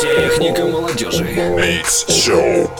Техника молодежи. Mix Show.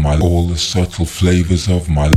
My all the subtle flavors of my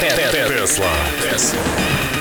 Tesla. Tesla.